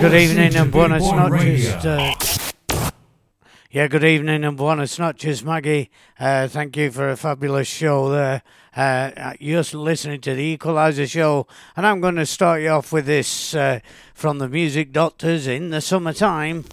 Good evening and buenas noches. Uh, yeah, good evening and buenas noches, Maggie. Uh, thank you for a fabulous show there. Uh, you're listening to the Equalizer Show, and I'm going to start you off with this uh, from the Music Doctors in the summertime.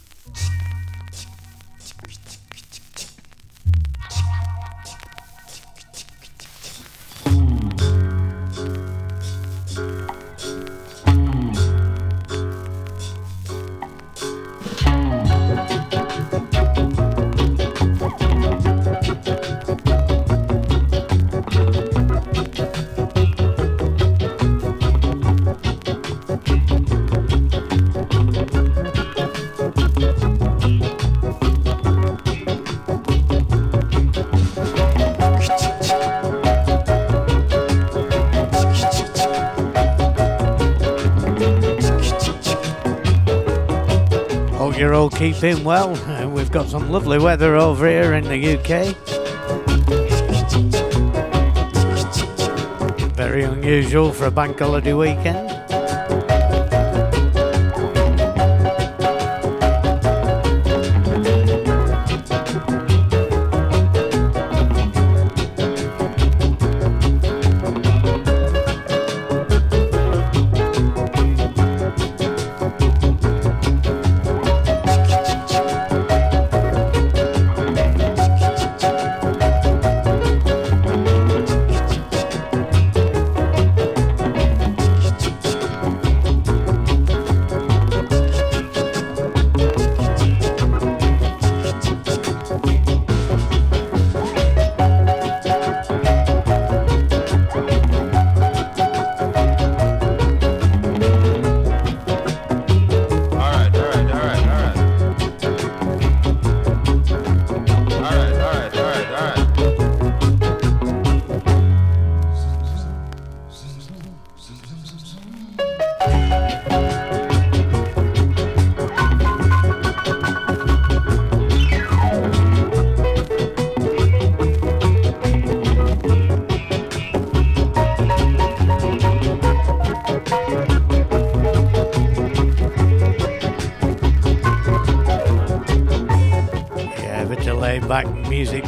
Keeping well. We've got some lovely weather over here in the UK. Very unusual for a bank holiday weekend.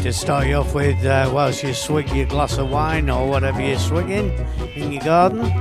To start you off with uh, whilst you swig your glass of wine or whatever you're swigging in your garden.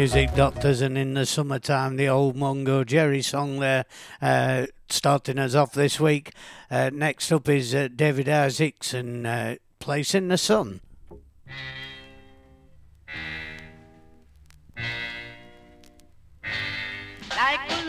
Music doctors, and in the summertime, the old Mungo Jerry song there, uh, starting us off this week. Uh, next up is uh, David Isaacs and uh, Place in the Sun. There's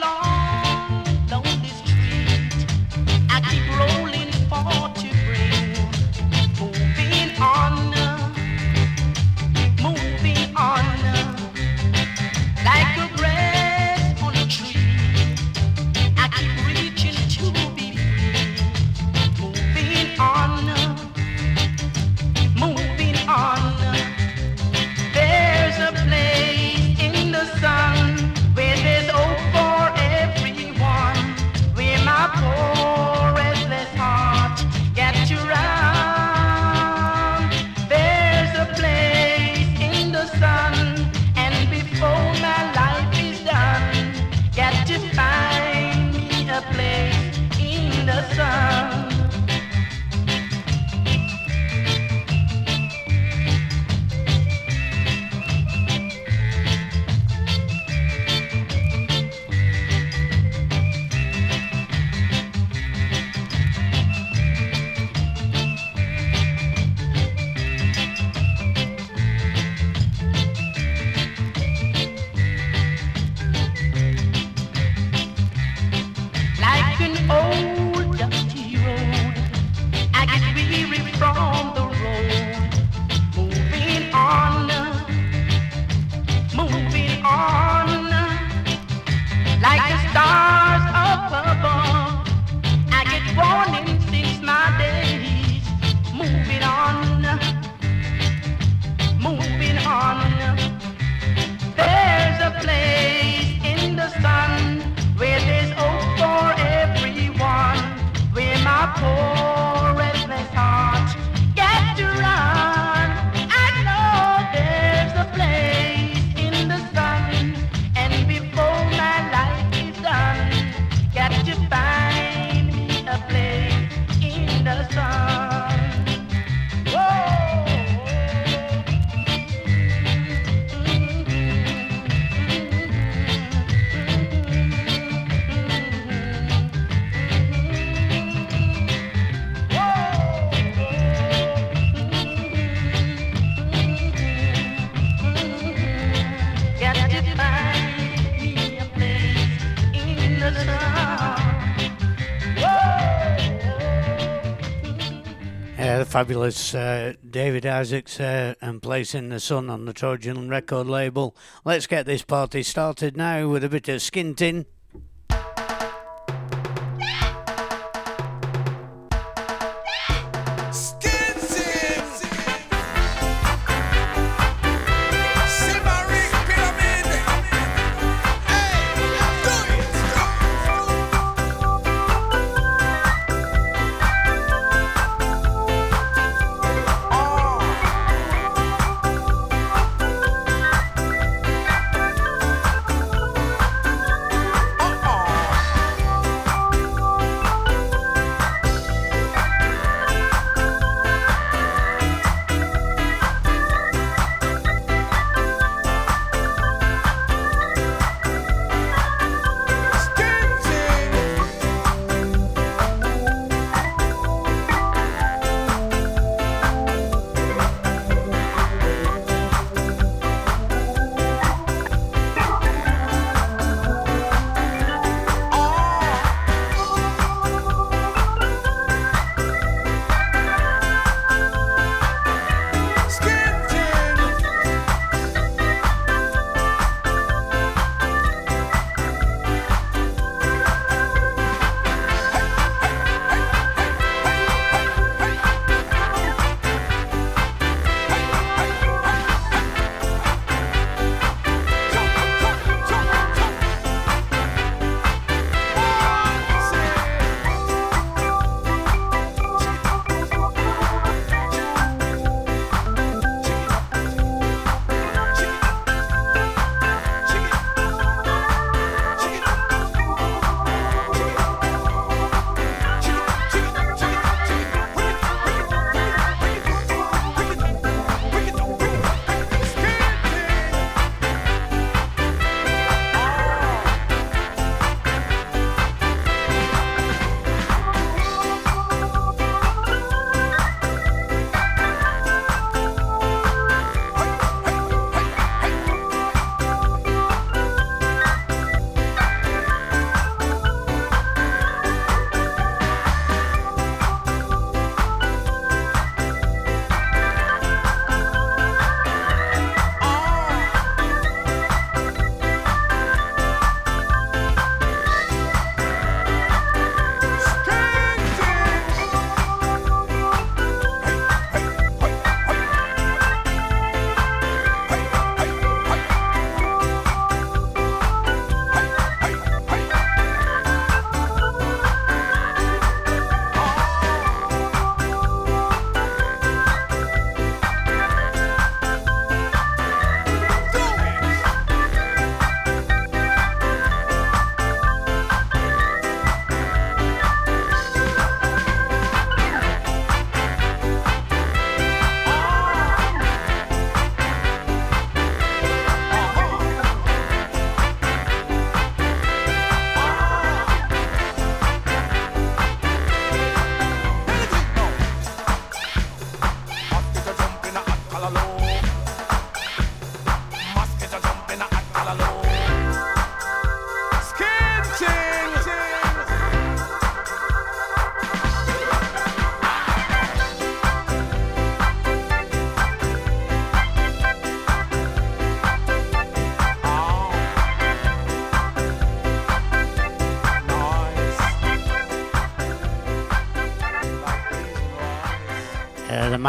fabulous uh, David Isaacs uh, and Place in the Sun on the Trojan record label. Let's get this party started now with a bit of skinting.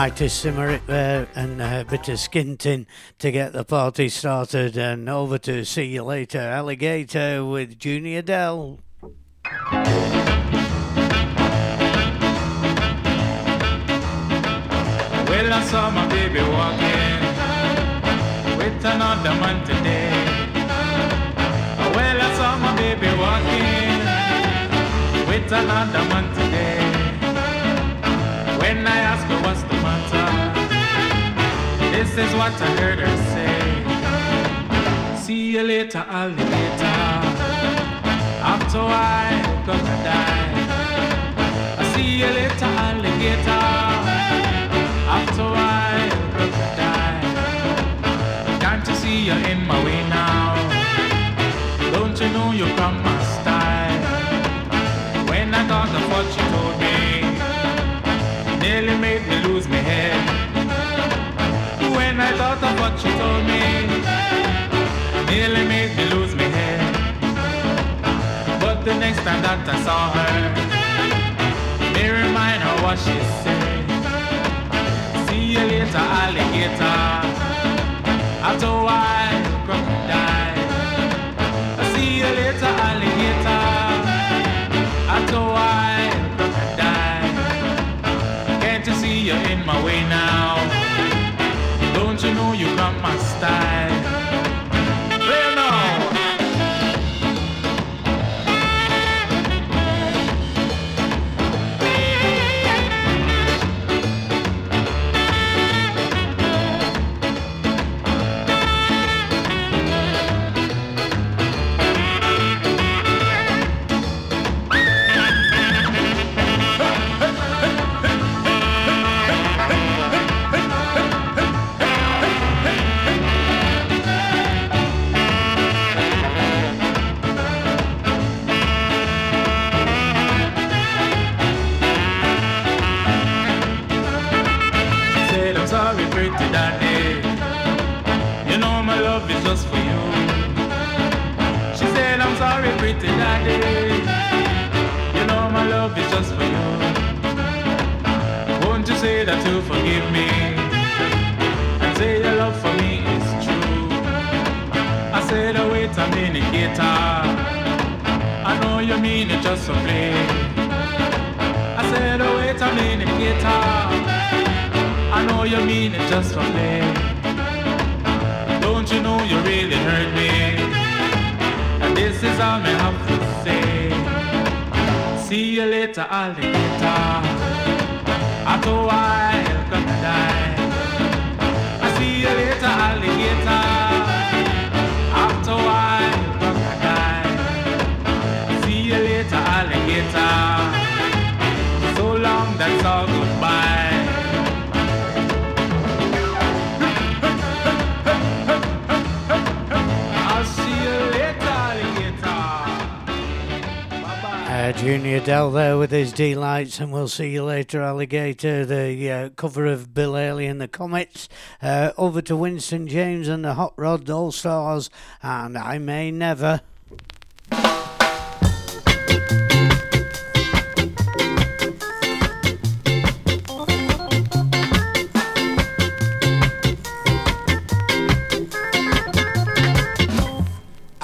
Mighty it there and a bit of skinting to get the party started. And over to see you later, Alligator with Junior Dell. Well, I saw my baby walking with another man today. Well, I saw my baby walking with another man today. When I asked her what's the this is what I heard her say. See you later, alligator. After a while, crocodile. I see you later, alligator. After a while, crocodile. Can't you see you're in my way now? Don't you know you come my style? When I got the what you told me, nearly made me of what she told me. Nearly made me lose my head. But the next time that I saw her, me remind her what she said. See you later, alligator. After a while, crocodile. See you later, alligator. After a while, crocodile. Can't you see you're in my way now? Got Oh, I know you mean it just for play. I said, oh, wait a minute, guitar. I know you mean it just for play. Don't you know you really hurt me? And this is all I have to say. See you later, alligator. After a while, gonna die. I see you later, alligator. That's all goodbye. I'll see you later, alligator. Bye-bye. Uh, Junior Dell there with his delights, and we'll see you later, Alligator. The uh, cover of Bill Haley and the Comets. Uh, over to Winston James and the Hot Rod All Stars, and I May Never.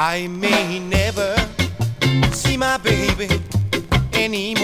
I may never see my baby anymore.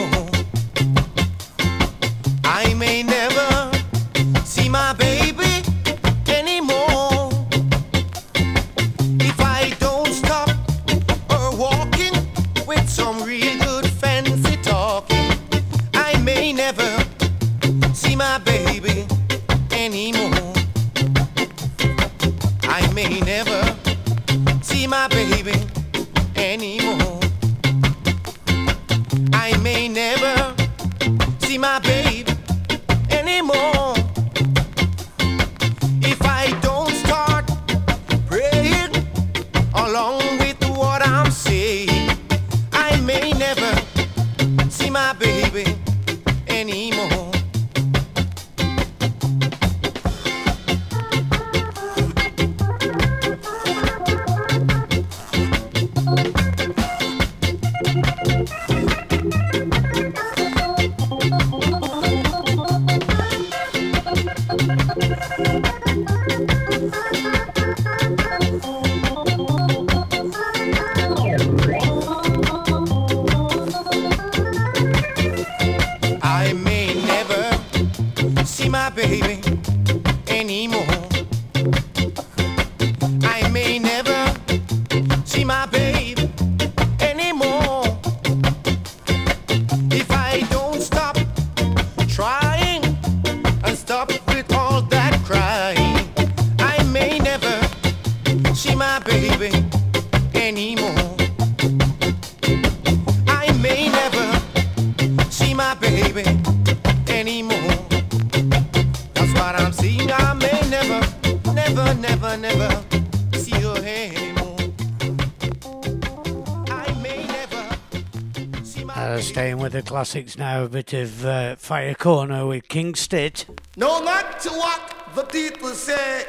Classics now, a bit of uh, Fire Corner with King Stitt. No, not to walk the people say,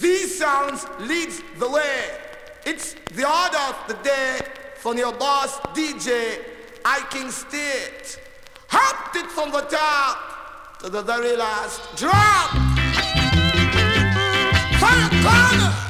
these sounds leads the way. It's the order of the day from your boss DJ, I King Stitt. Hopped it from the top to the very last drop. Fire corner.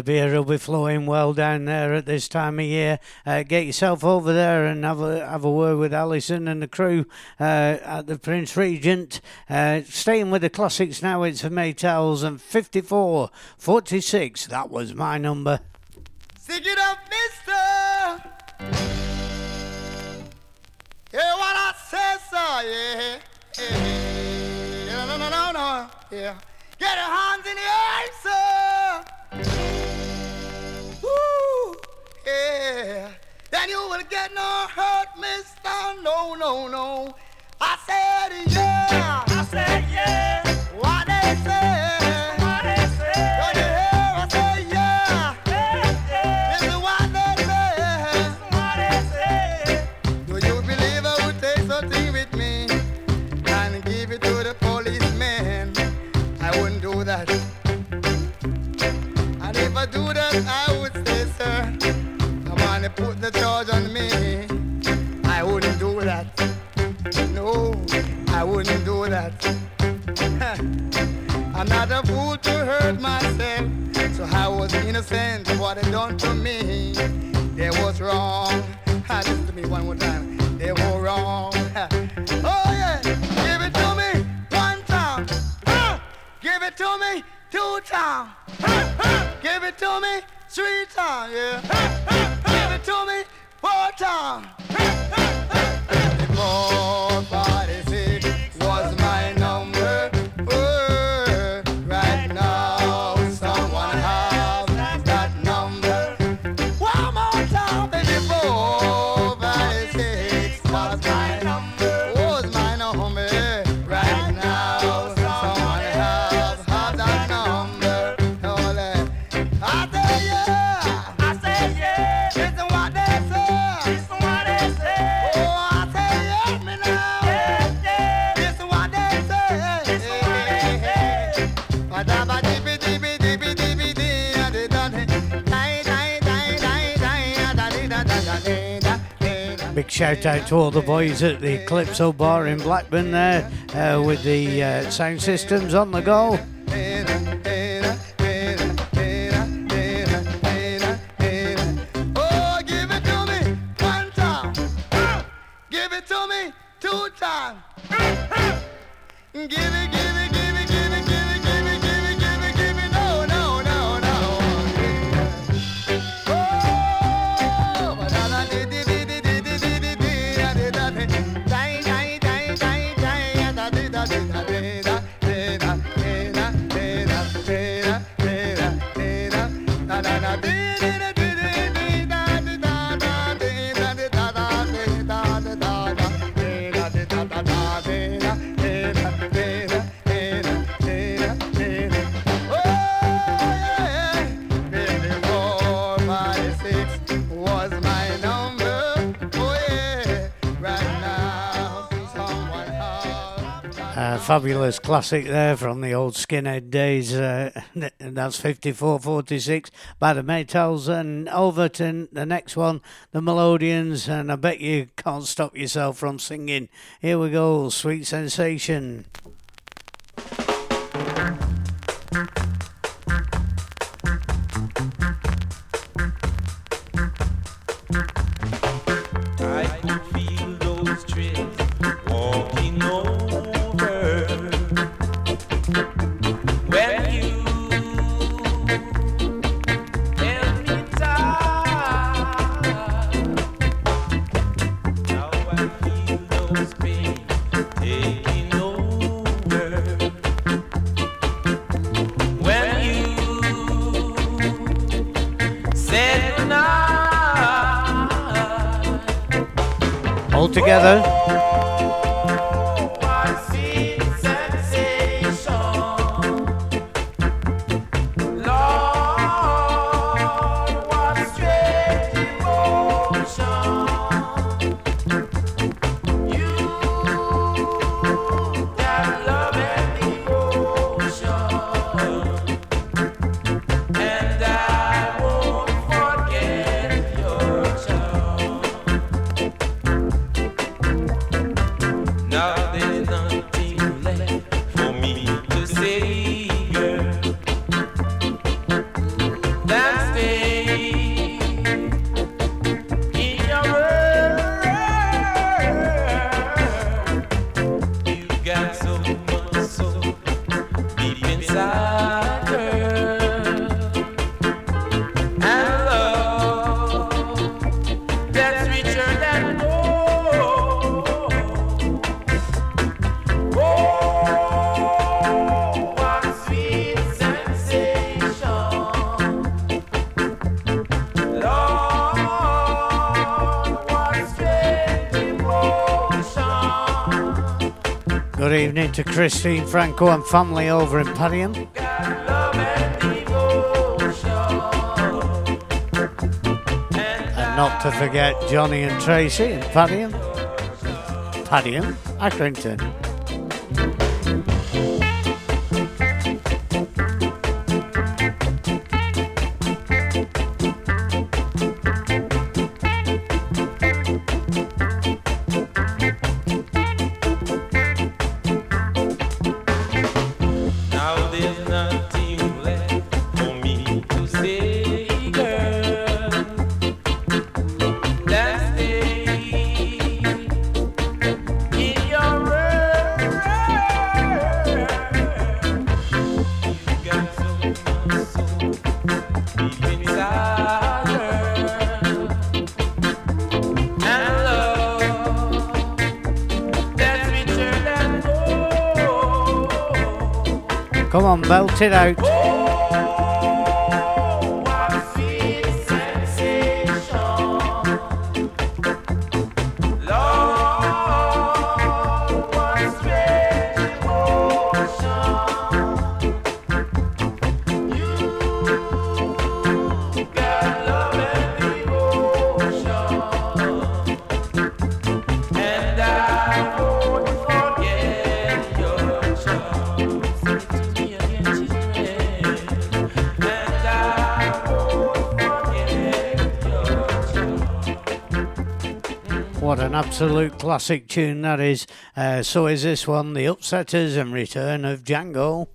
The beer will be flowing well down there at this time of year. Uh, get yourself over there and have a have a word with Alison and the crew uh, at the Prince Regent. Uh, staying with the classics now, it's the Maytals and 54 46. That was my number. Stick it up, mister! Yeah, what I say, sir, yeah. Yeah, no, no, no, no, yeah. Get your hands in the air, sir! Yeah. Then you will get no hurt, mister. No, no, no. I said, yeah. I said, yeah. What they say. What they say. Don't you hear? I say, yeah. This is what they say. What they say. Do you believe I would take something with me and give it to the policeman? I wouldn't do that. And if I do that, I put the charge on me. I wouldn't do that. No, I wouldn't do that. I'm not a fool to hurt myself, so I was innocent of what they done to me. They was wrong. Ah, Listen to me one more time. They were wrong. Oh yeah, give it to me one time. Ah, Give it to me two times. Give it to me three times. Yeah. To me four times. shout out to all the boys at the Calypso Bar in Blackburn there uh, with the uh, sound systems on the go. Give it, give it. fabulous classic there from the old skinhead days. Uh, that's 5446 by the Maytals and Overton. The next one, the Melodians, and I bet you can't stop yourself from singing. Here we go, Sweet Sensation. together. to Christine Franco and family over in Padiham. And not to forget Johnny and Tracy in Padiham. Padiham, Accrington. Come on, belt it out. An absolute classic tune that is. Uh, so is this one, The Upsetters and Return of Django.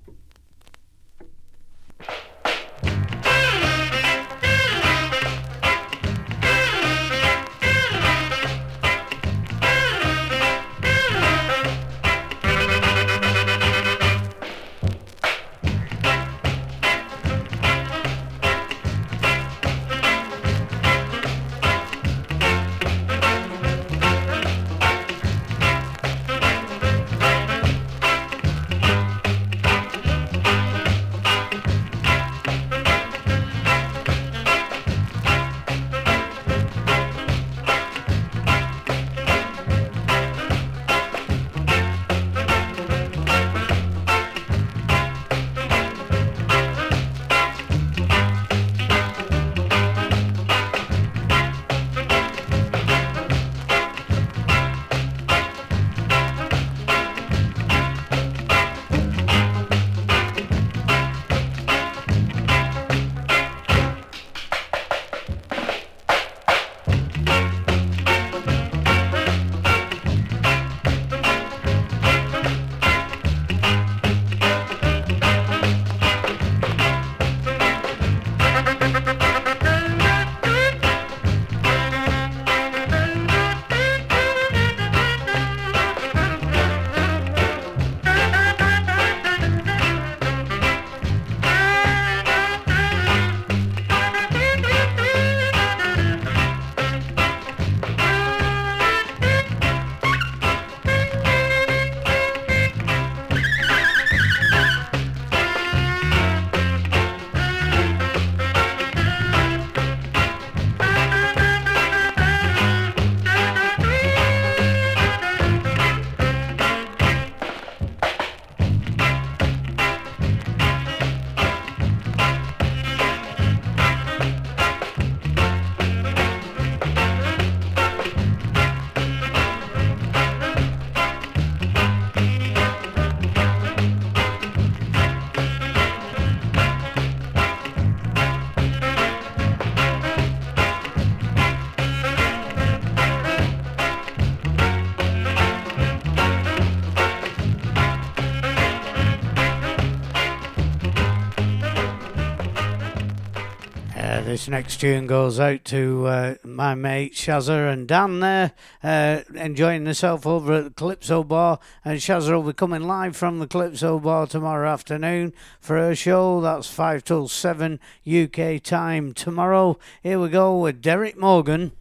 Next tune goes out to uh, my mate Shazza and Dan there, uh, enjoying themselves over at the Calypso Bar. And Shazza will be coming live from the Calypso Bar tomorrow afternoon for her show. That's 5 till 7 UK time tomorrow. Here we go with Derrick Morgan.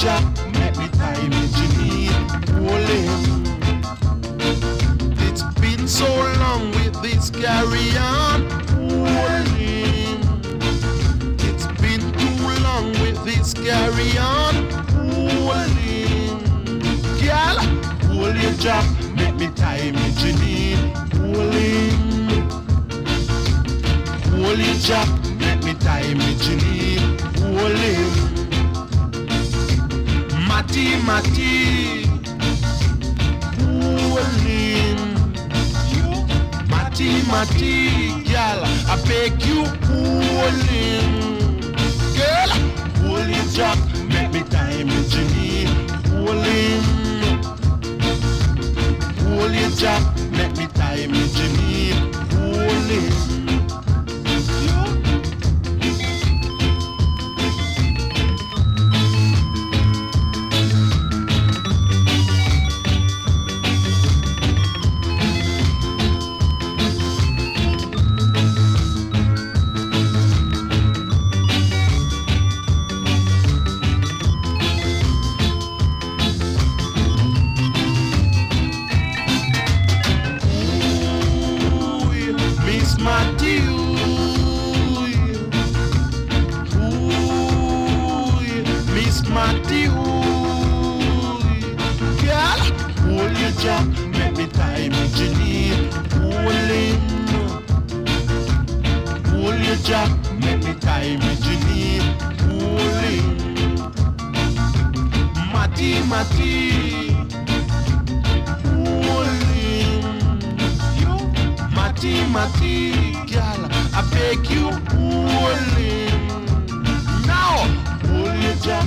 Jack, make me time hold him. It's been so long with this carry on, hold him. It's been too long with this carry on, hold him. Girl, hold your Jack, make me time engineer, hold him. Hold your Jack, make me time engineer, hold him. Mati, Mati, Pulling. Mati, Mati, girl, I beg you, pulling. Girl, pull your jack, make me time with Jimmy. Pulling. Pull your jack, make me time with Jimmy. Pulling. Jack, make me tie me. Hold him. Hold your jack, make me tie me. Hold him. Matty, matty. Matty, matty. Girl, I beg you, hold him. Now, hold your jack,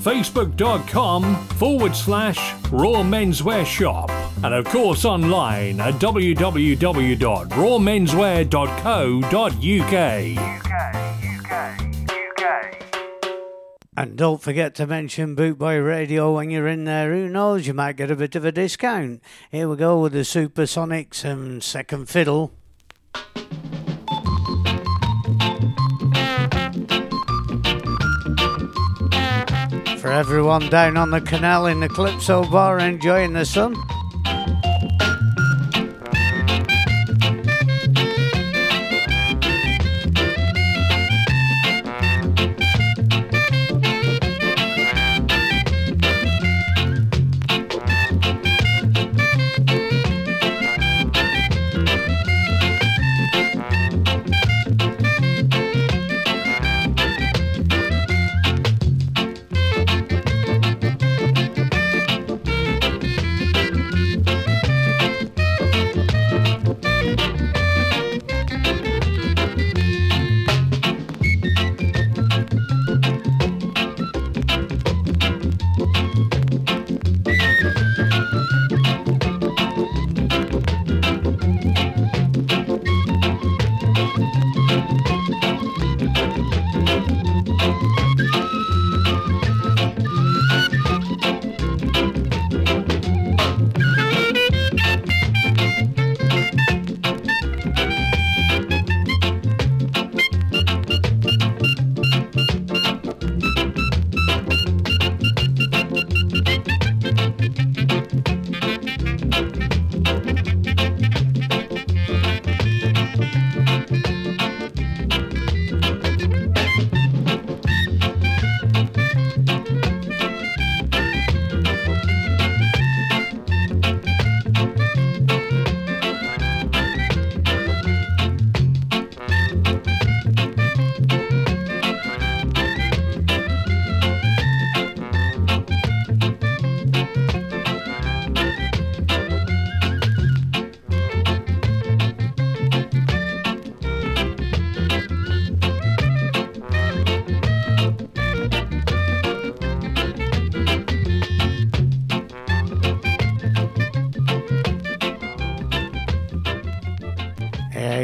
facebook.com forward slash raw menswear shop and of course online at www.rawmenswear.co.uk. uk uk And don't forget to mention Bootboy Radio when you're in there. Who knows, you might get a bit of a discount. Here we go with the Supersonics and Second Fiddle. For everyone down on the canal in the Calypso Bar enjoying the sun.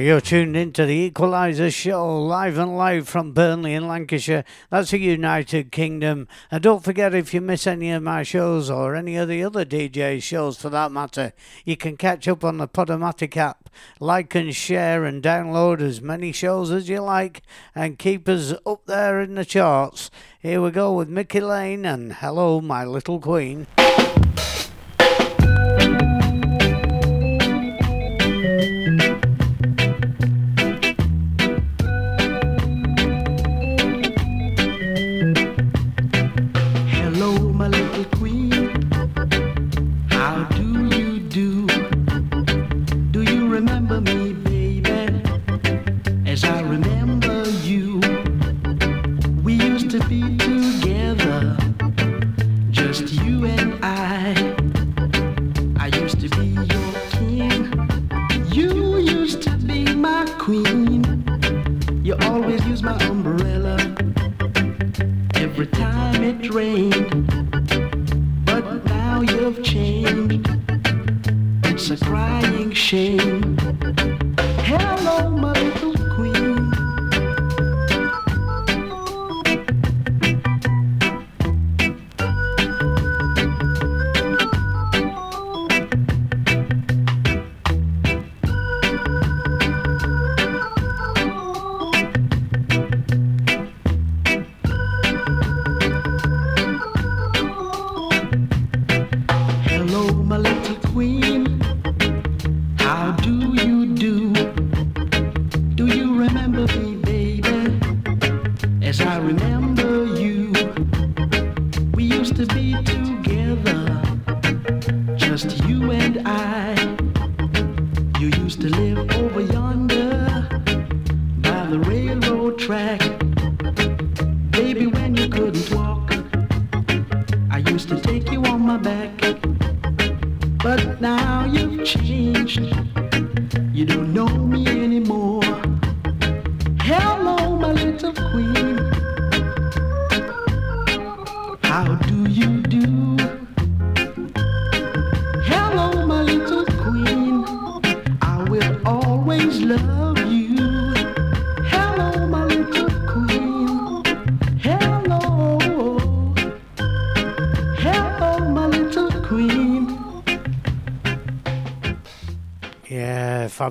You're tuned into the Equalizer Show, live and live from Burnley in Lancashire. That's the United Kingdom. And don't forget, if you miss any of my shows or any of the other DJ shows for that matter, you can catch up on the Podomatic app. Like and share and download as many shows as you like and keep us up there in the charts. Here we go with Mickey Lane and Hello, My Little Queen.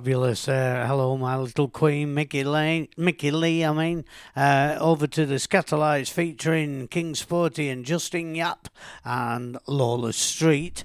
fabulous. Uh, hello, my little queen, Mickey Lane, Mickey Lee. I mean, uh, over to the Skatalites featuring King Sporty and Justin Yap and Lawless Street.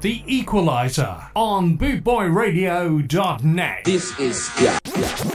The Equalizer, on BootboyRadio.net. This is yeah. yeah.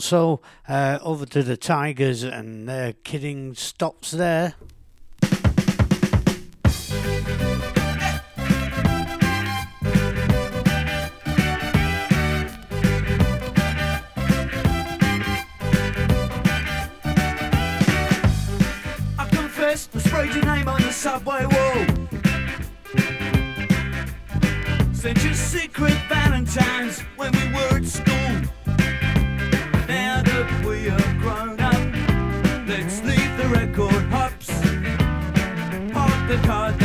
So uh, over to the Tigers, and their kidding stops there. Let's leave the record hops. Park the car.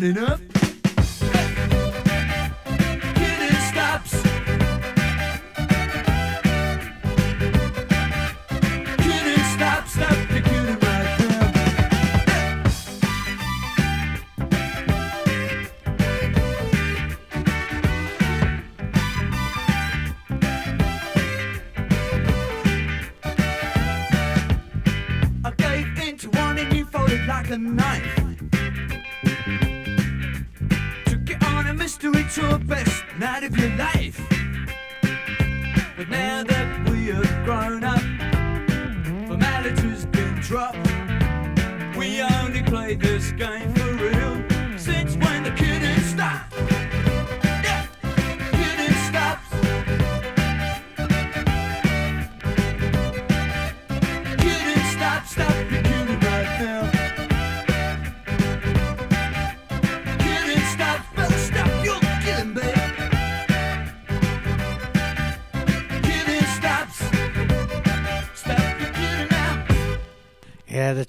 that enough?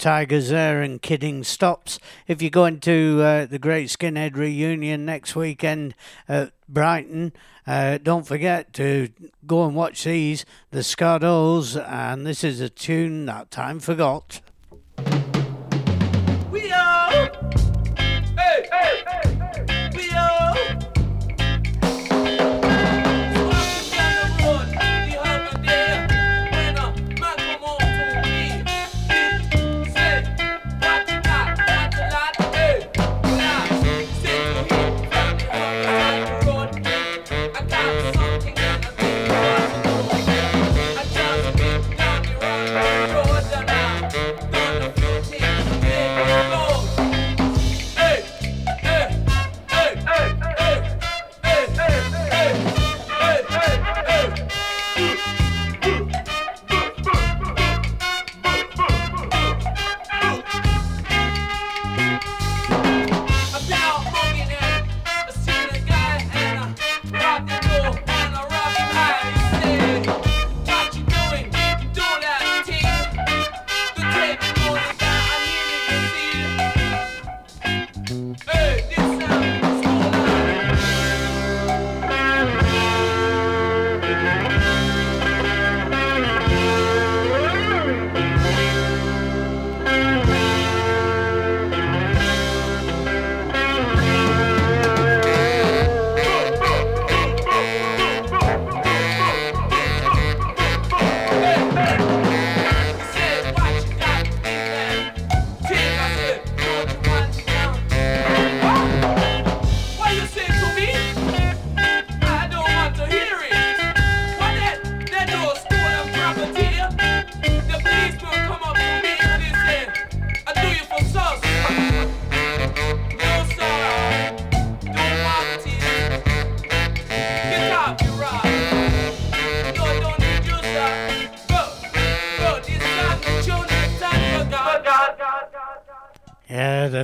Tigers there and kidding stops. If you're going to uh, the Great Skinhead reunion next weekend at Brighton, uh, don't forget to go and watch these, the Scuddles and this is a tune that time forgot. We are. Hey, hey, hey.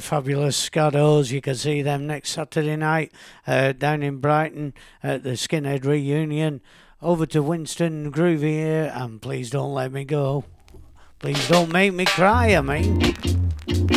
fabulous Scados. You can see them next Saturday night uh, down in Brighton at the Skinhead reunion. Over to Winston Groovy here, and please don't let me go. Please don't make me cry, I mean.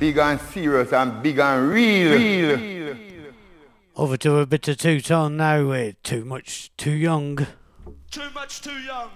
big and serious and big and real. real. Over to a bit of two-tone now with Too Much Too Young. Too Much Too Young.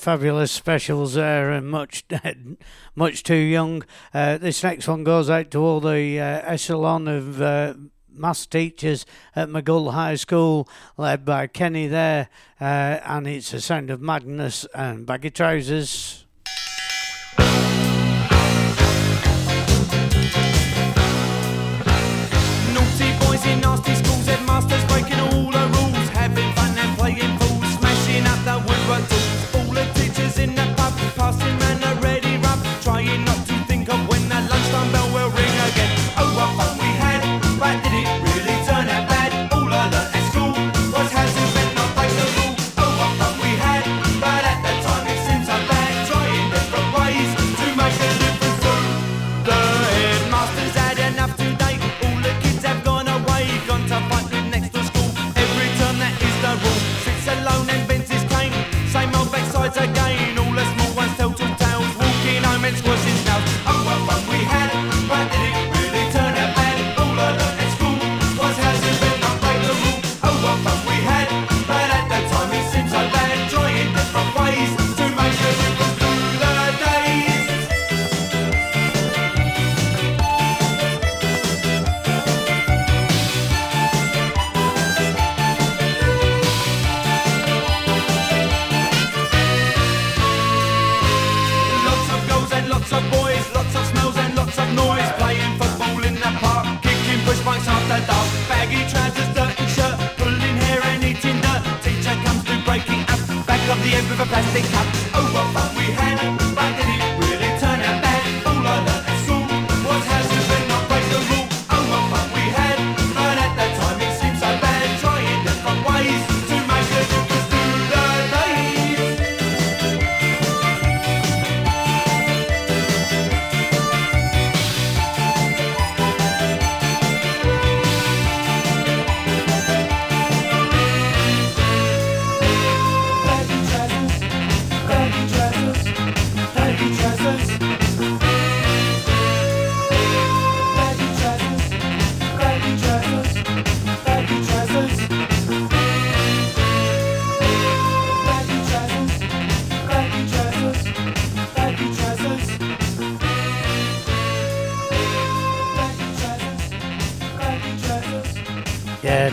fabulous specials there, and much, much too young. Uh, this next one goes out to all the uh, echelon of uh, maths teachers at McGull High School, led by Kenny there, uh, and it's a sound of madness and baggy trousers. Naughty boys in nasty schools, headmasters breaking all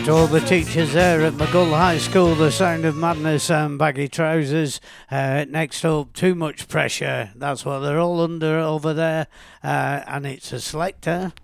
to all the teachers there at McGull High School, the sound of madness and baggy trousers. Uh, next up, too much pressure. That's what they're all under over there. Uh, and it's a Selecter.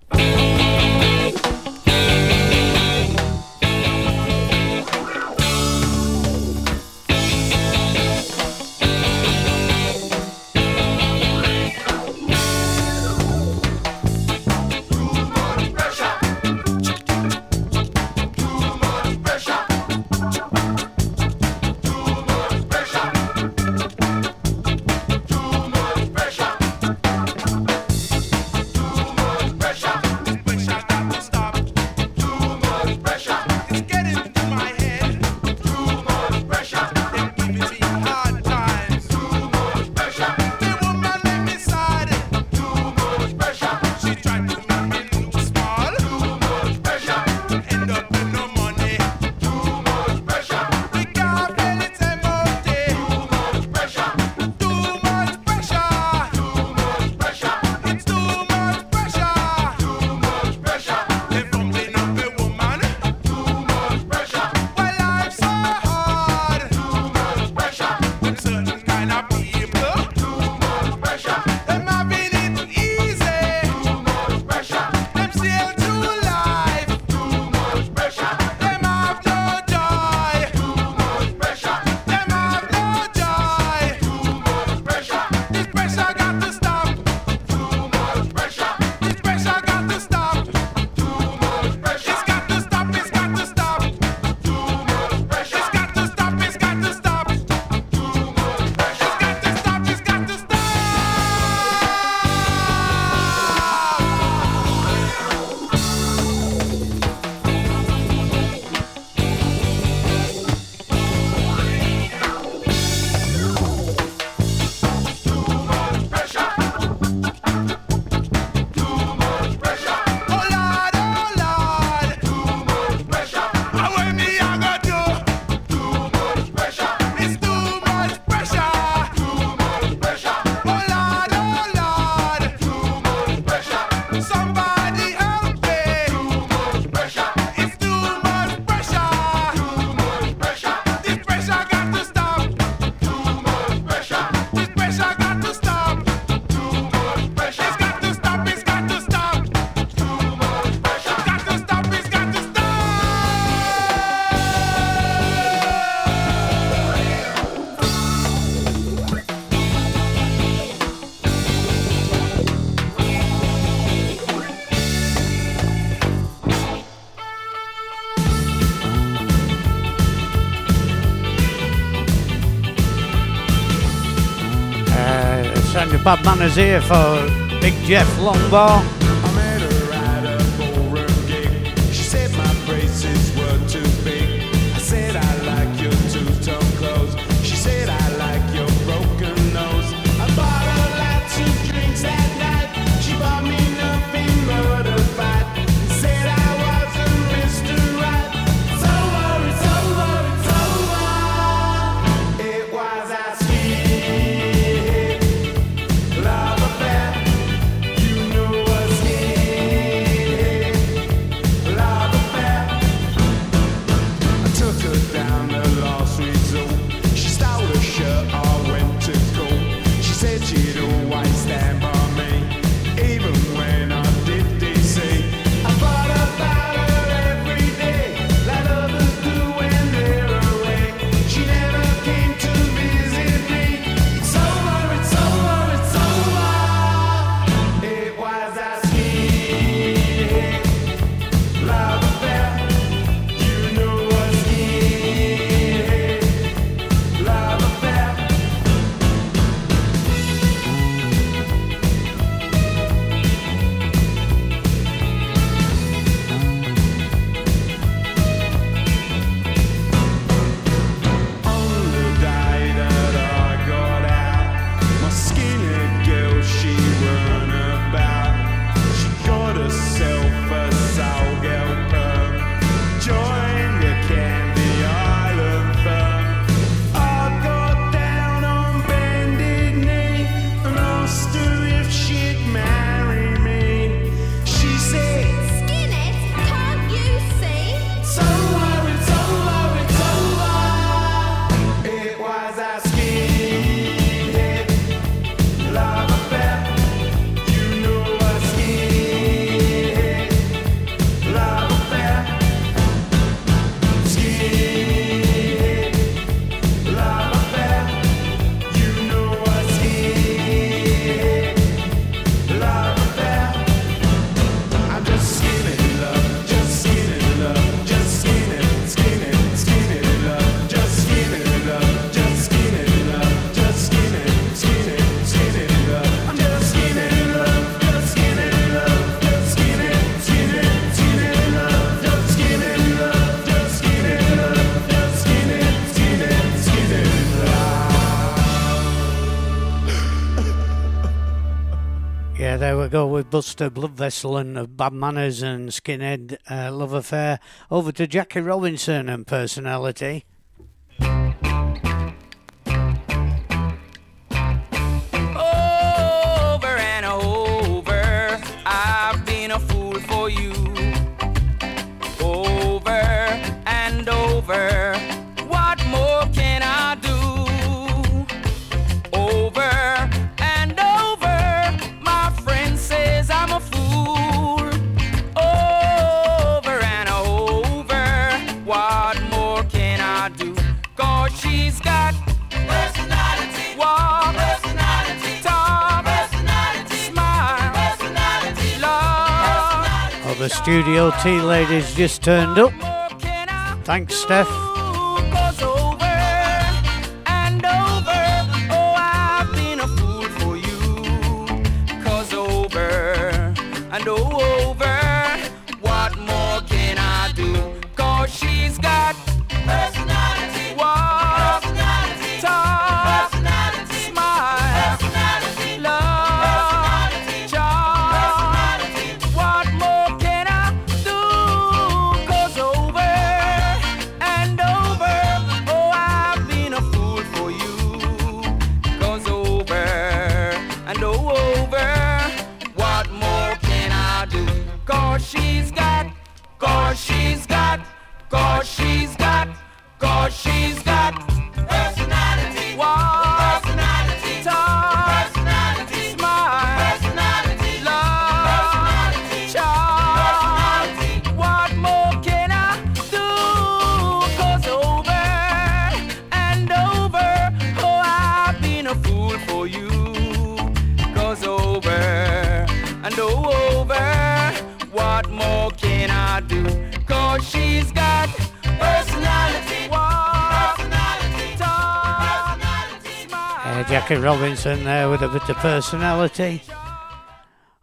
Bob here for Big Jeff Longbar. Yeah, there we go with Buster, Blood Vessel, and Bad Manners and Skinhead uh, Love Affair. Over to Jackie Robinson and Personality. The Studio tea ladies just turned up. Thanks, Steph. Robinson there with a bit of personality.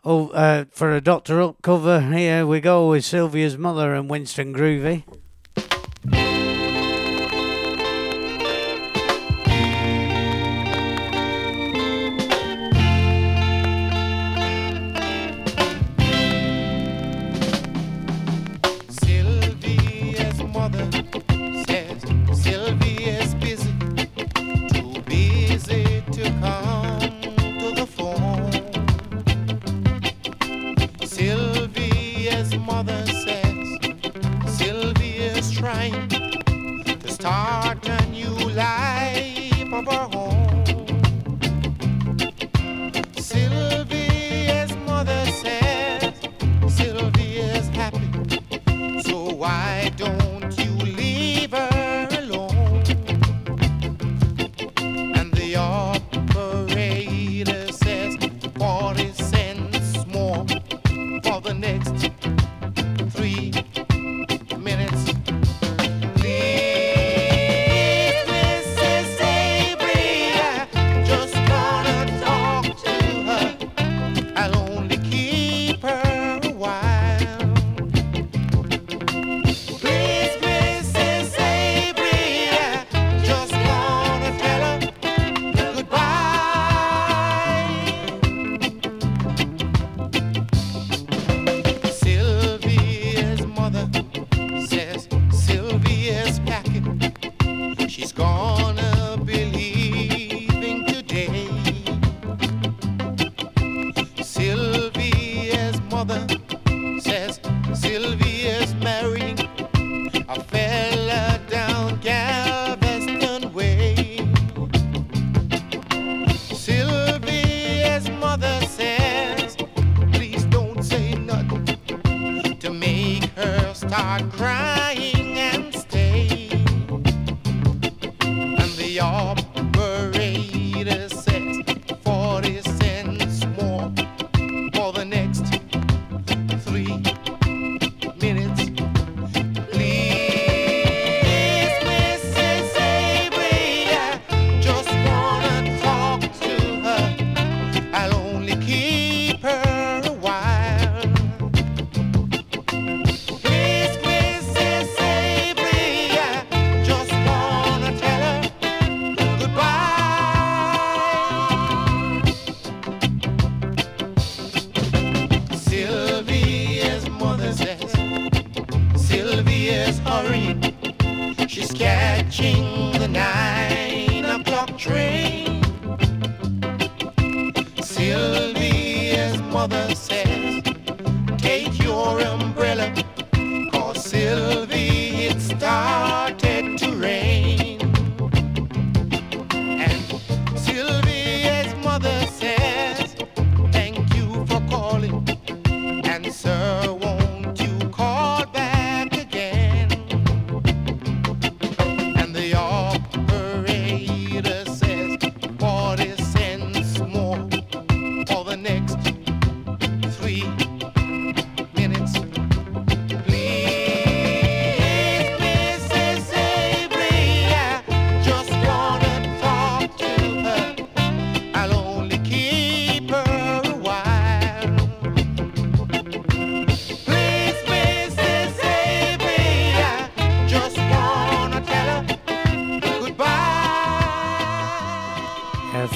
Oh, uh, for a Doctor Hook cover, here we go with Sylvia's mother and Winston Groovy.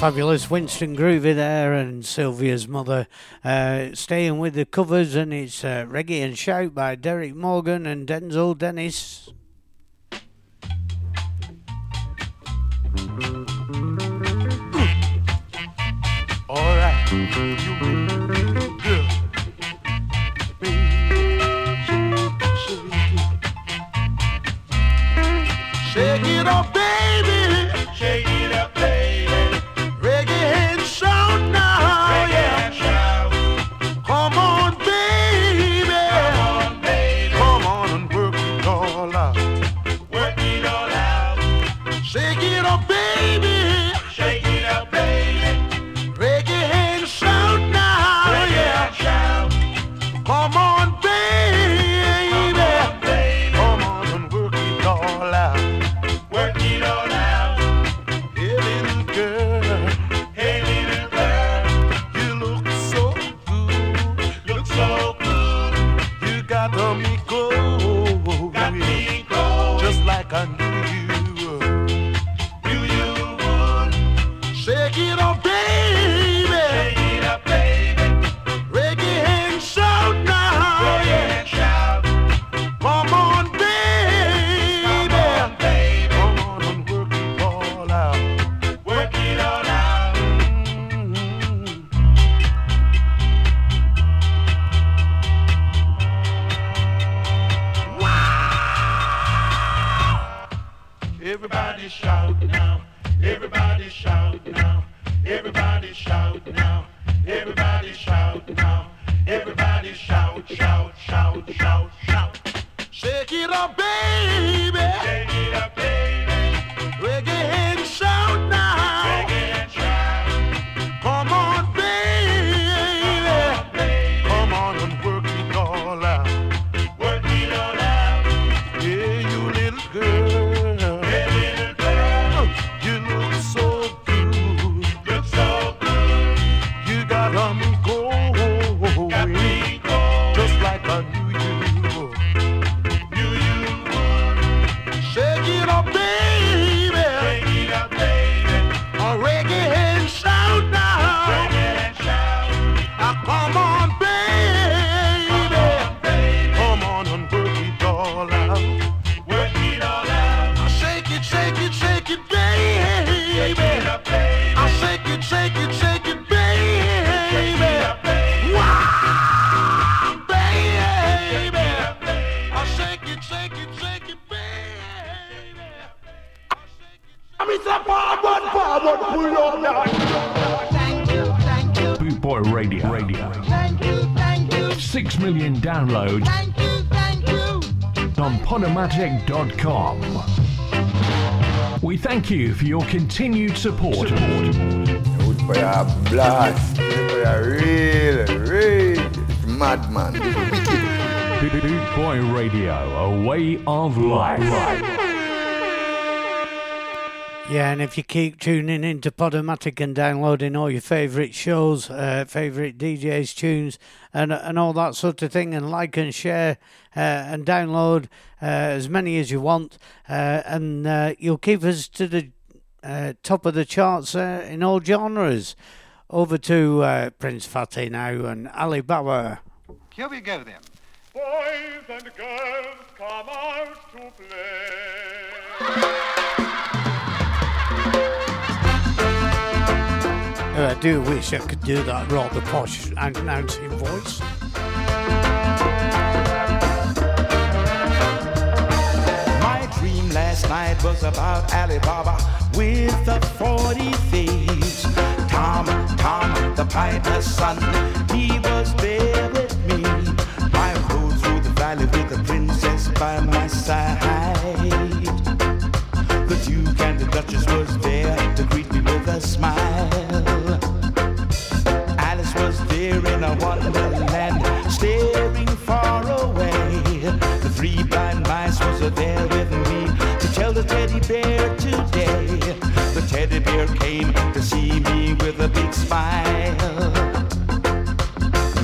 fabulous Winston Groovy there and Sylvia's mother. Uh, staying with the covers, and it's uh, Reggae and Shout by Derrick Morgan and Denzil Dennis. Thank you for your continued support. Good for your blast. Good for your real, real madman. Boot Boy Radio, a way of life. Yeah, and if you keep tuning into Podomatic and downloading all your favourite shows, uh, favourite DJs' tunes, and and all that sort of thing, and like and share uh, and download uh, as many as you want, uh, and uh, you'll keep us to the uh, top of the charts uh, in all genres. Over to uh, Prince Fatty now and Ali Alibaba. Here we go then. Boys and girls come out to play. Uh, I do wish I could do that rather posh announcing voice. My dream last night was about Alibaba with the 40 thieves. Tom, Tom, the piper's son, he was there with me. I rode through the valley with the princess by my side. The Duke and the Duchess was in a staring far away. The three blind mice was there with me to tell the teddy bear today. The teddy bear came to see me with a big smile.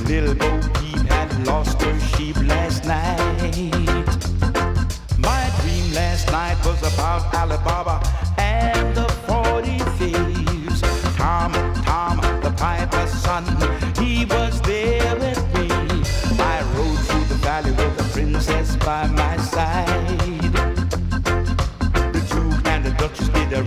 Little Bo Peep had lost her sheep last night. My dream last night was about Alibaba and the 40 thieves. Tom, Tom, the piper's son, he was by my side. The Duke and the Duchess did a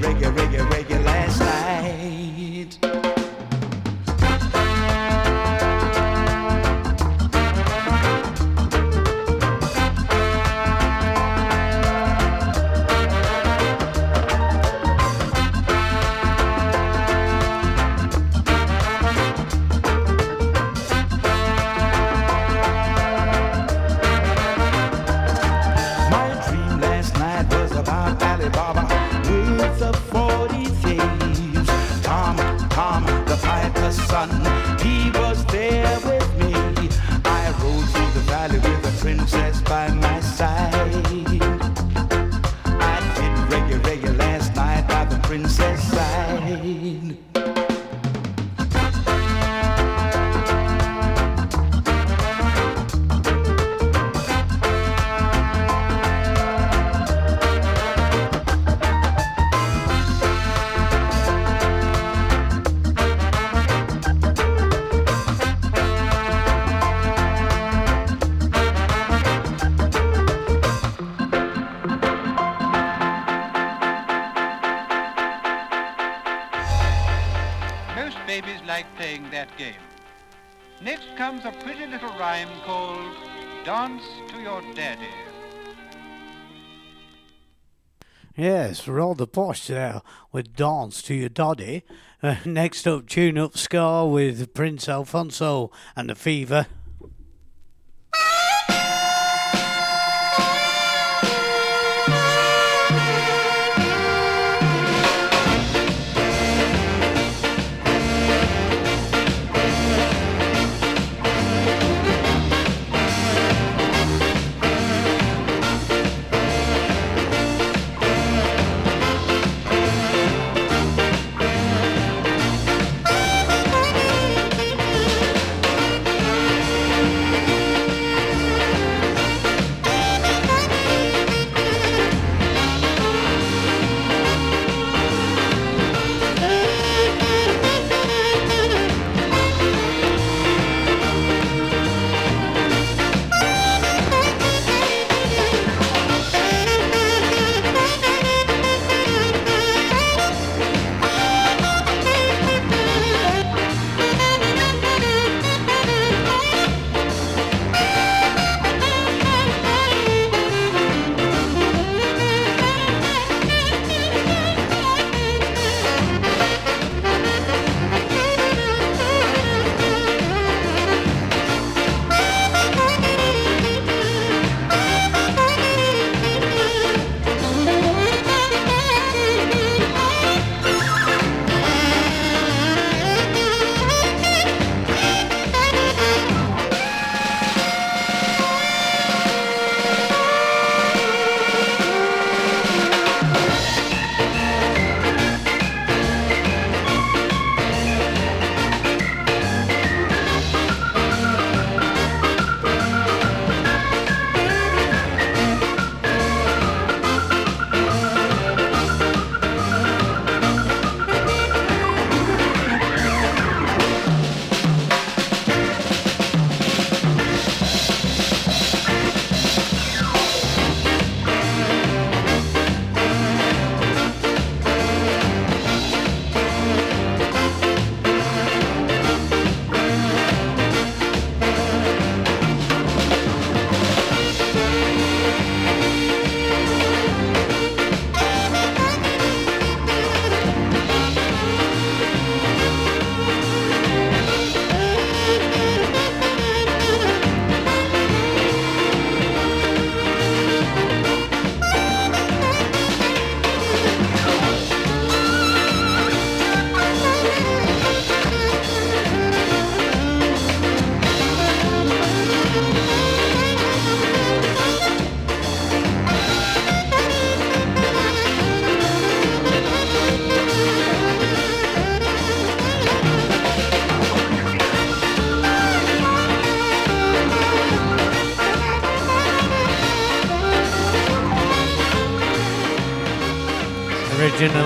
Rather posh there with Dance to Your Daddy. Uh, next up, Tune Up Ska with Prince Alfonso and the Fever.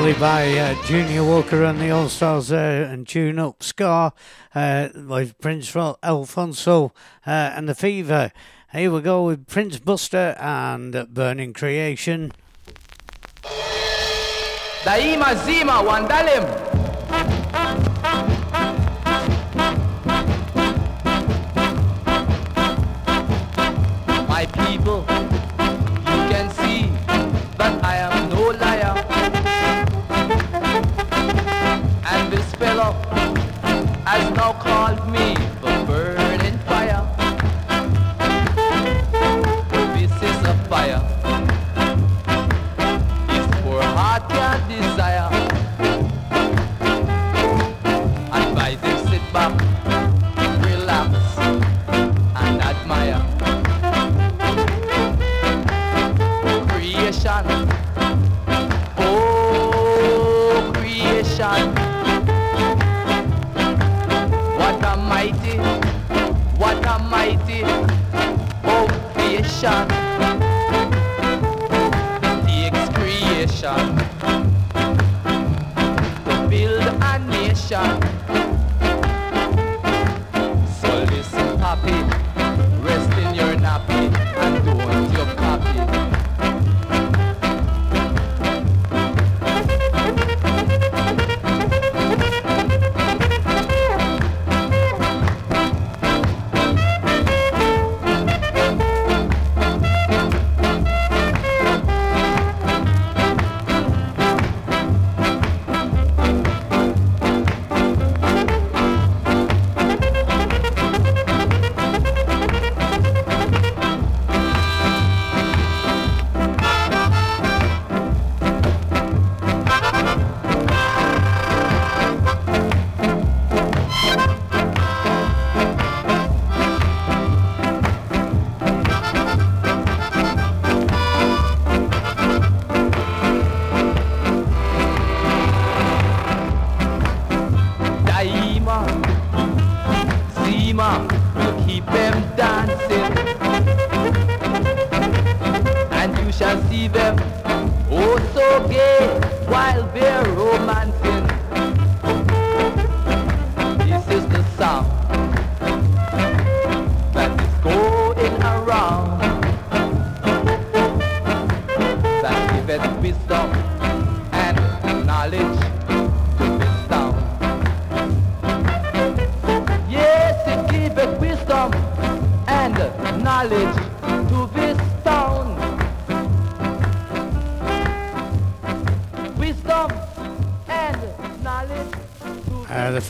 Originally by uh, Junior Walker and the All Stars there, and Tune Up Ska uh, with Prince Alfonso uh, and the Fever. Here we go with Prince Buster and Burning Creation. Daima Zima Wandalim.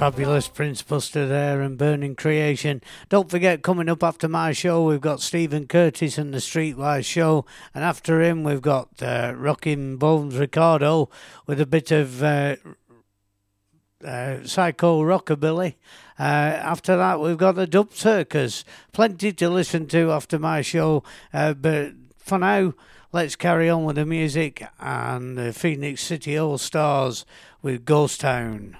Fabulous Prince Buster there and Burning Creation. Don't forget, coming up after my show, we've got Stephen Curtis and the Streetwise Show, and after him, we've got uh, Rocking Bones Ricardo with a bit of uh, uh, psycho rockabilly. Uh, after that, we've got the Dub Circus. Plenty to listen to after my show, uh, but for now, let's carry on with the music and the Phoenix City All Stars with Ghost Town.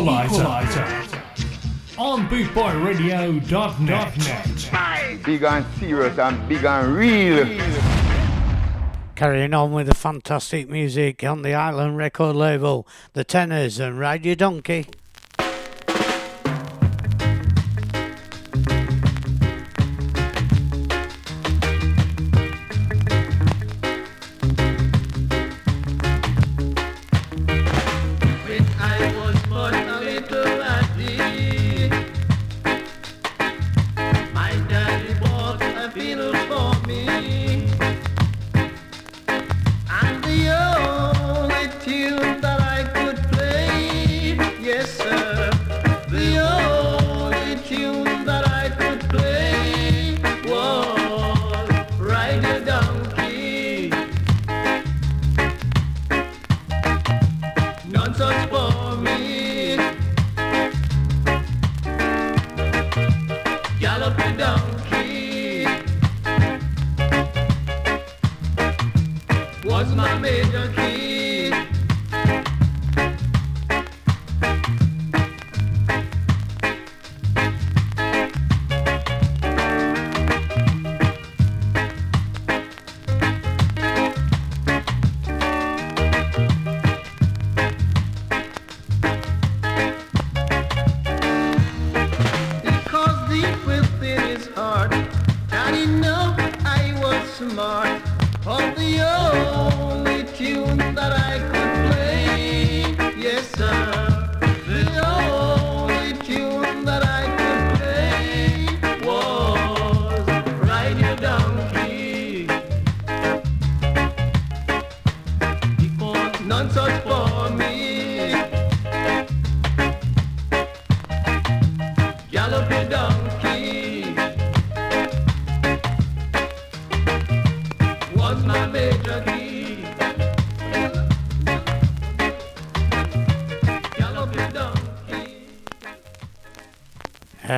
Equalizer. Equalizer. On bootboyradio.net. Big and serious and big and real. Carrying on with the fantastic music on the Island record label, The Tennors and Ride Your Donkey.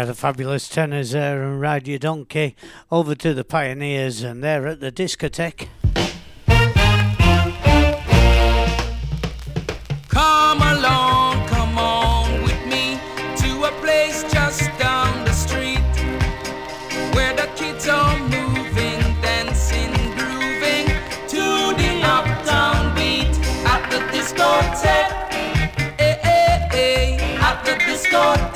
Yeah, the fabulous Tennors there and Ride Your Donkey over to the Pioneers, and they're at the discotheque. Come along, come on with me to a place just down the street where the kids are moving, dancing, grooving to the uptown beat at the discotheque. Hey, hey, hey, at the discotheque.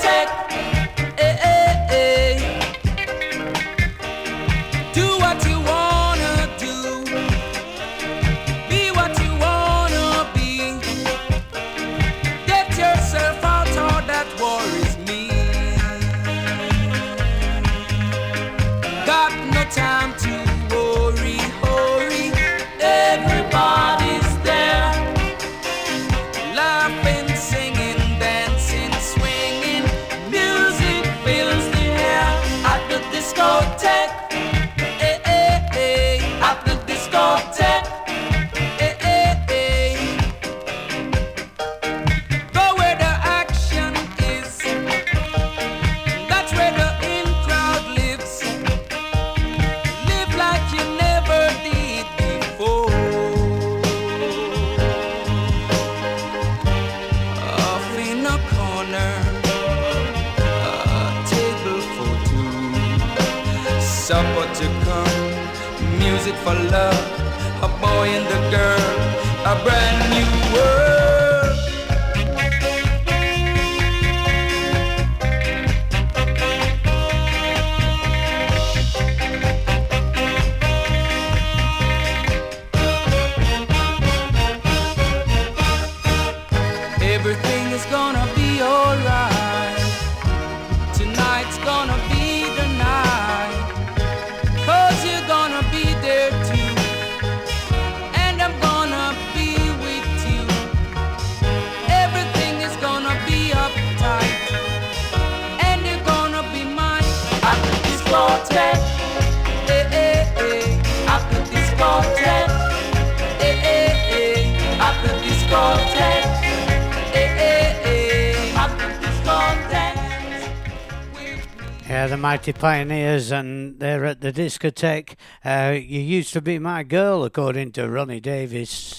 Mighty Pioneers, and they're at the discotheque. Uh, you used to be my girl, according to Ronnie Davis.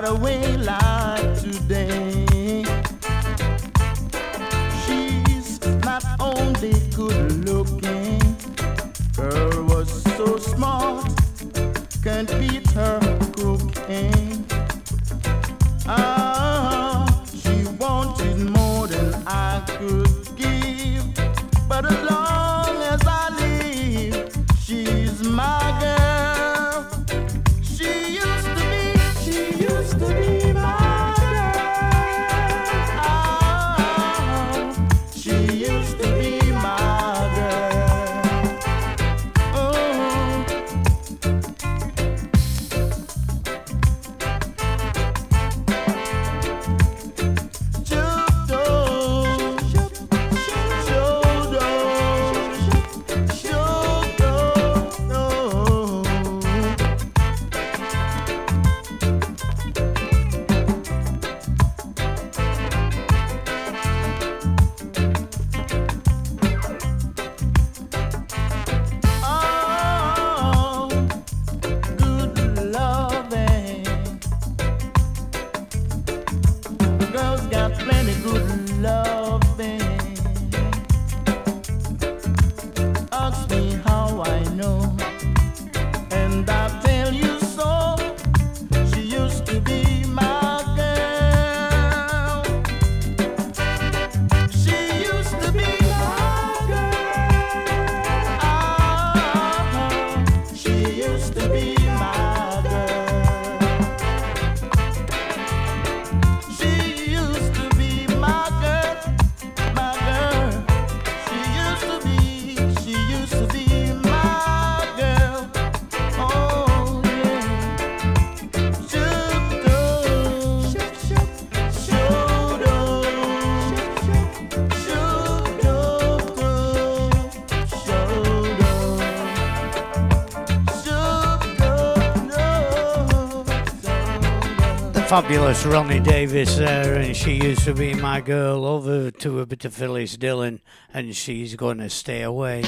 got away fabulous Ronnie Davis there, and she used to be my girl over to a bit of Phyllis Dillon, and she's going to stay away.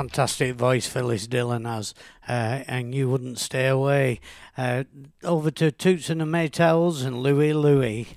Fantastic voice Phyllis Dillon has, uh, and you wouldn't stay away. Uh, over to Toots and the Maytals and Louie Louie.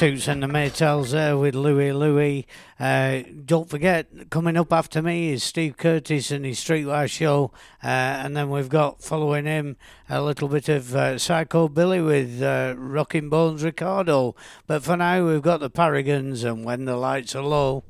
Toots and the Maytals there with Louie Louie. Uh, don't forget, coming up after me is Steve Curtis and his Streetwise show. Uh, and then we've got following him a little bit of uh, Psychobilly with uh, Rocking Bones Ricardo. But for now, we've got the Paragons and When the Lights Are Low.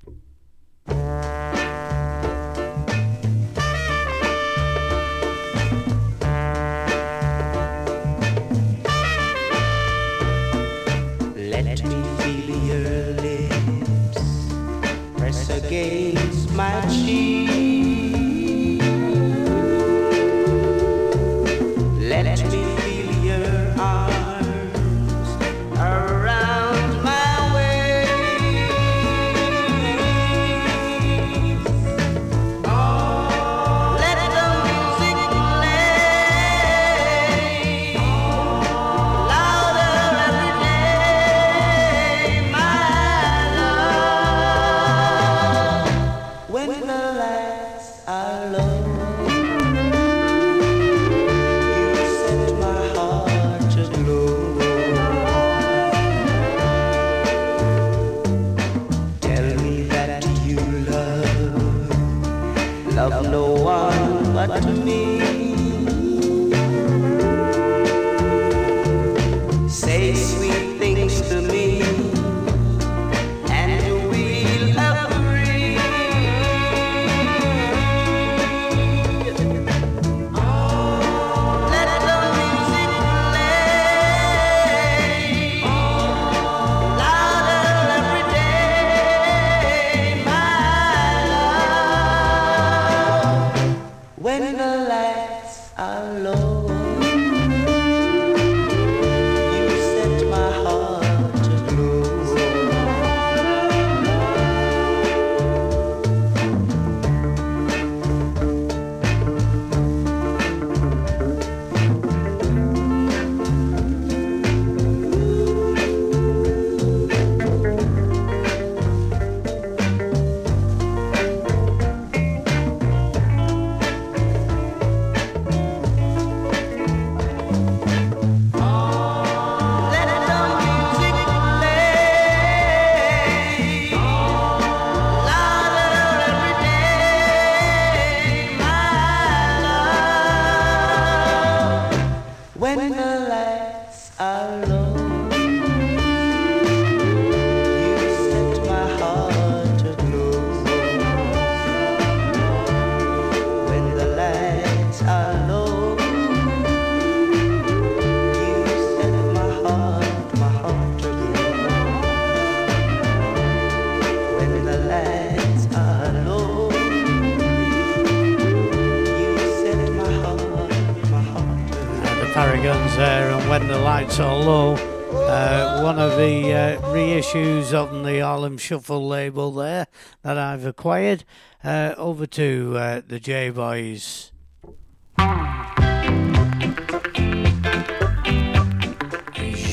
Shuffle label there that I've acquired. Uh, over to uh, the J Boys.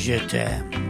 Je t'aime.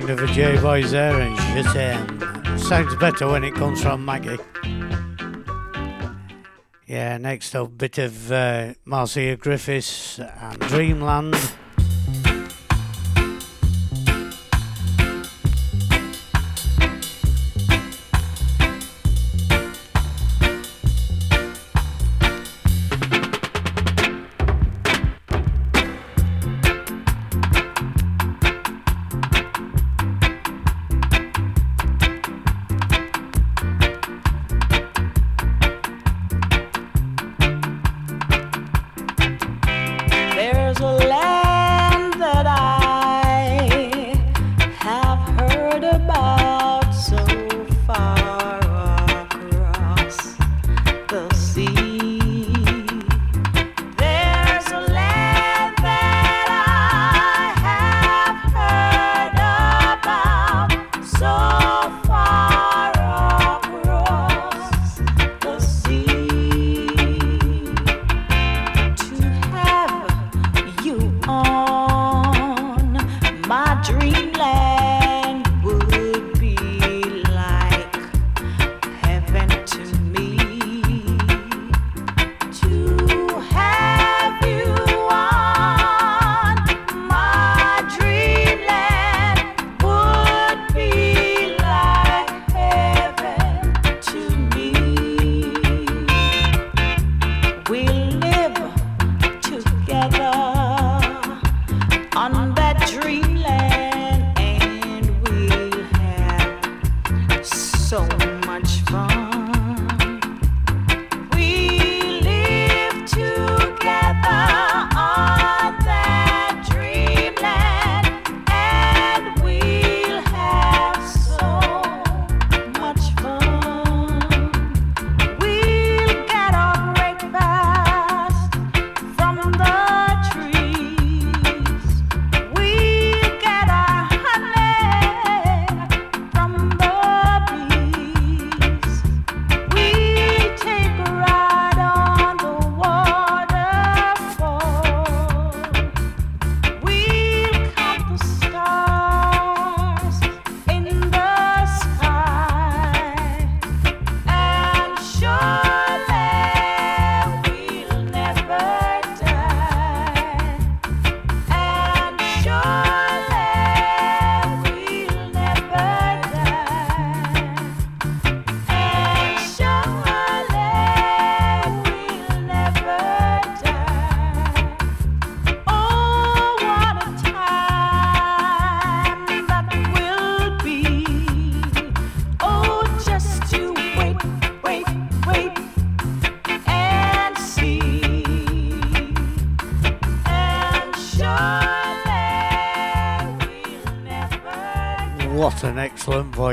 sound of the J Boys there and shit in. Sounds better when it comes from Maggie. Yeah, next up, bit of uh, Marcia Griffiths and Dreamland.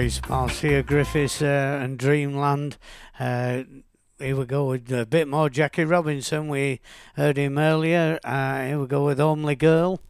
boys. Marcia Griffiths uh, and Dreamland. Uh, here we go with a bit more Jackie Robinson. We heard him earlier. Uh, here we go with Only Girl.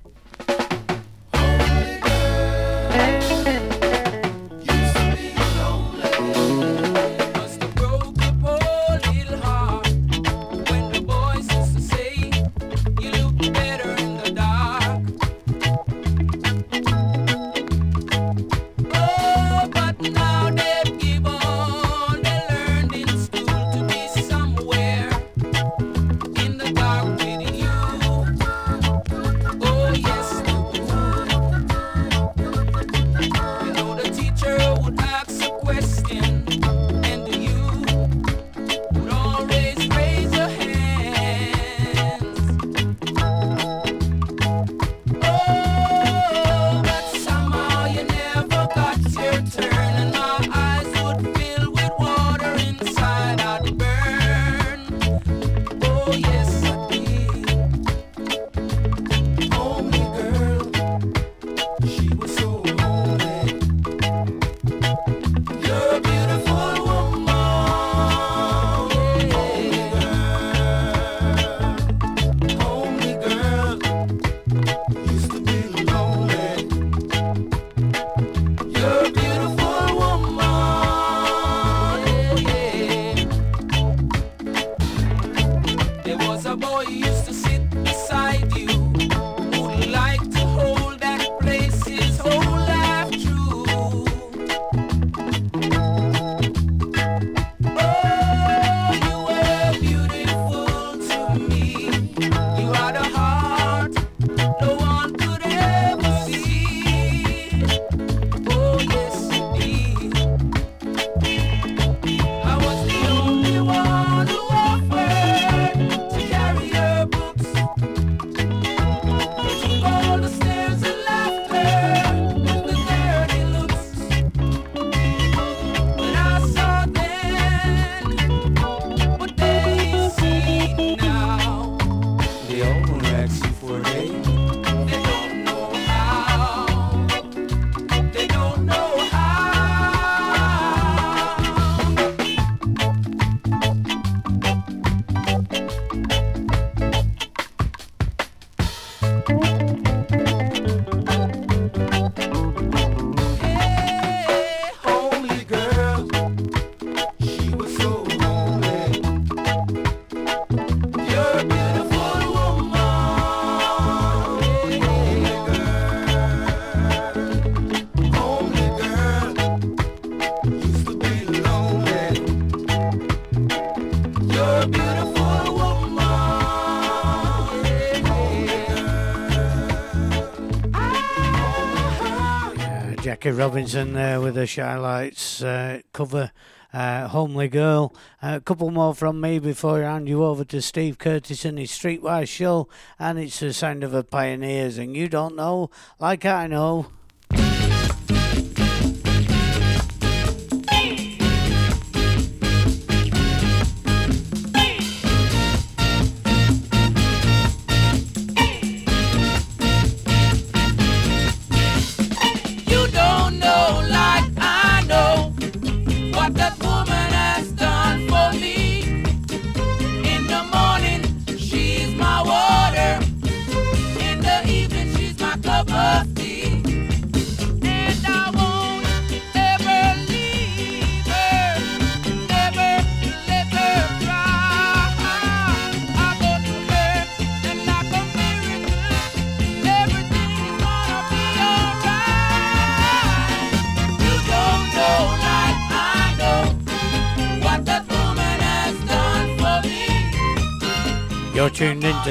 Jackie Robinson there with the Shy uh, cover. Uh, homely Girl. Uh, a couple more from me before I hand you over to Steve Curtis and his Streetwise Show. And it's the sound of a pioneers. And you don't know, like I know.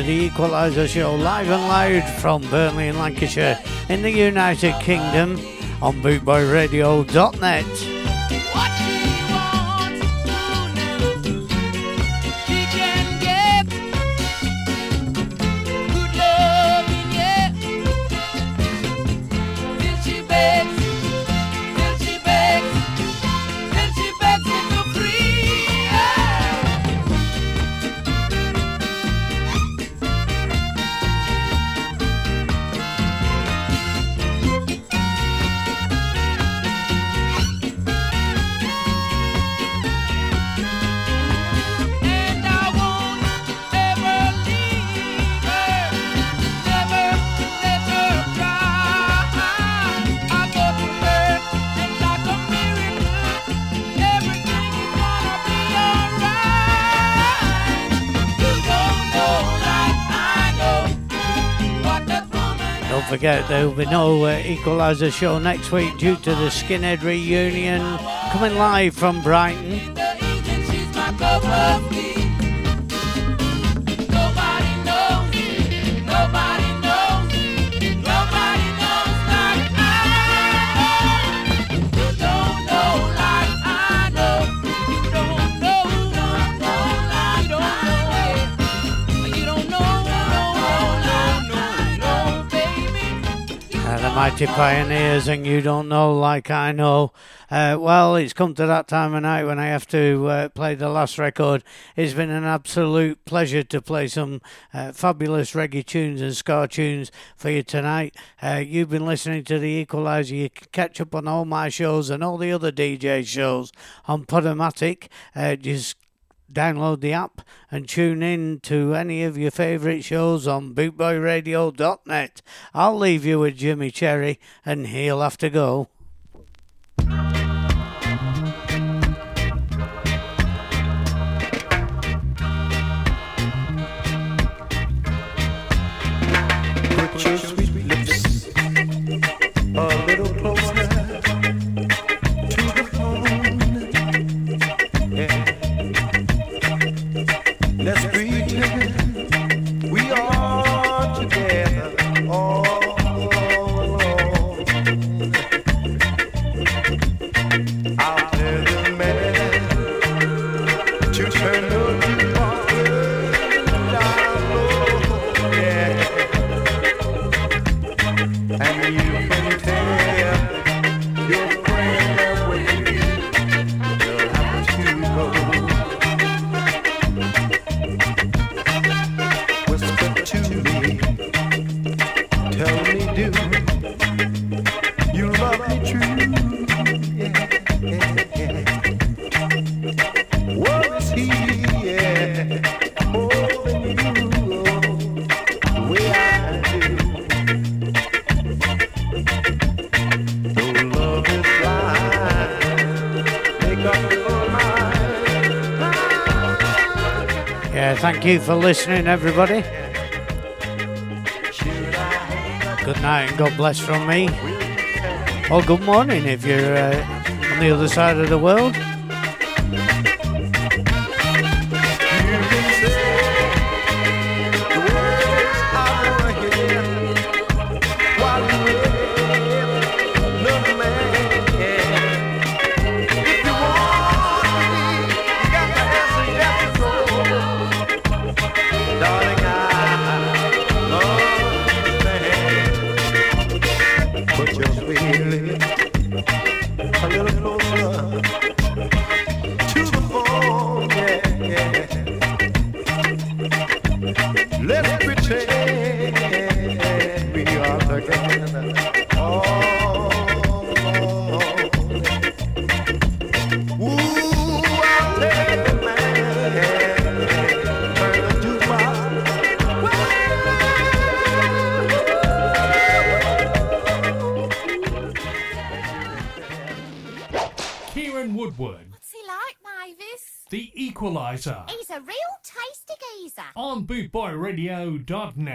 to the Equaliser Show live and loud from Burnley in Lancashire in the United Kingdom on bootboyradio.net. be no uh, Equalizer show next week due to the Skinhead reunion coming live from Brighton. Pioneers, and you don't know like I know. Uh, well, it's come to that time of night when I have to uh, play the last record. It's been an absolute pleasure to play some uh, fabulous reggae tunes and ska tunes for you tonight. Uh, you've been listening to the Equalizer. You can catch up on all my shows and all the other DJ shows on Podomatic. Uh, just download the app and tune in to any of your favourite shows on bootboyradio.net. I'll leave you with Jimmy Cherry and he'll have to go. You for listening, everybody. Good night and God bless from me. Or good morning if you're uh, on the other side of the world. On bootboyradio.net.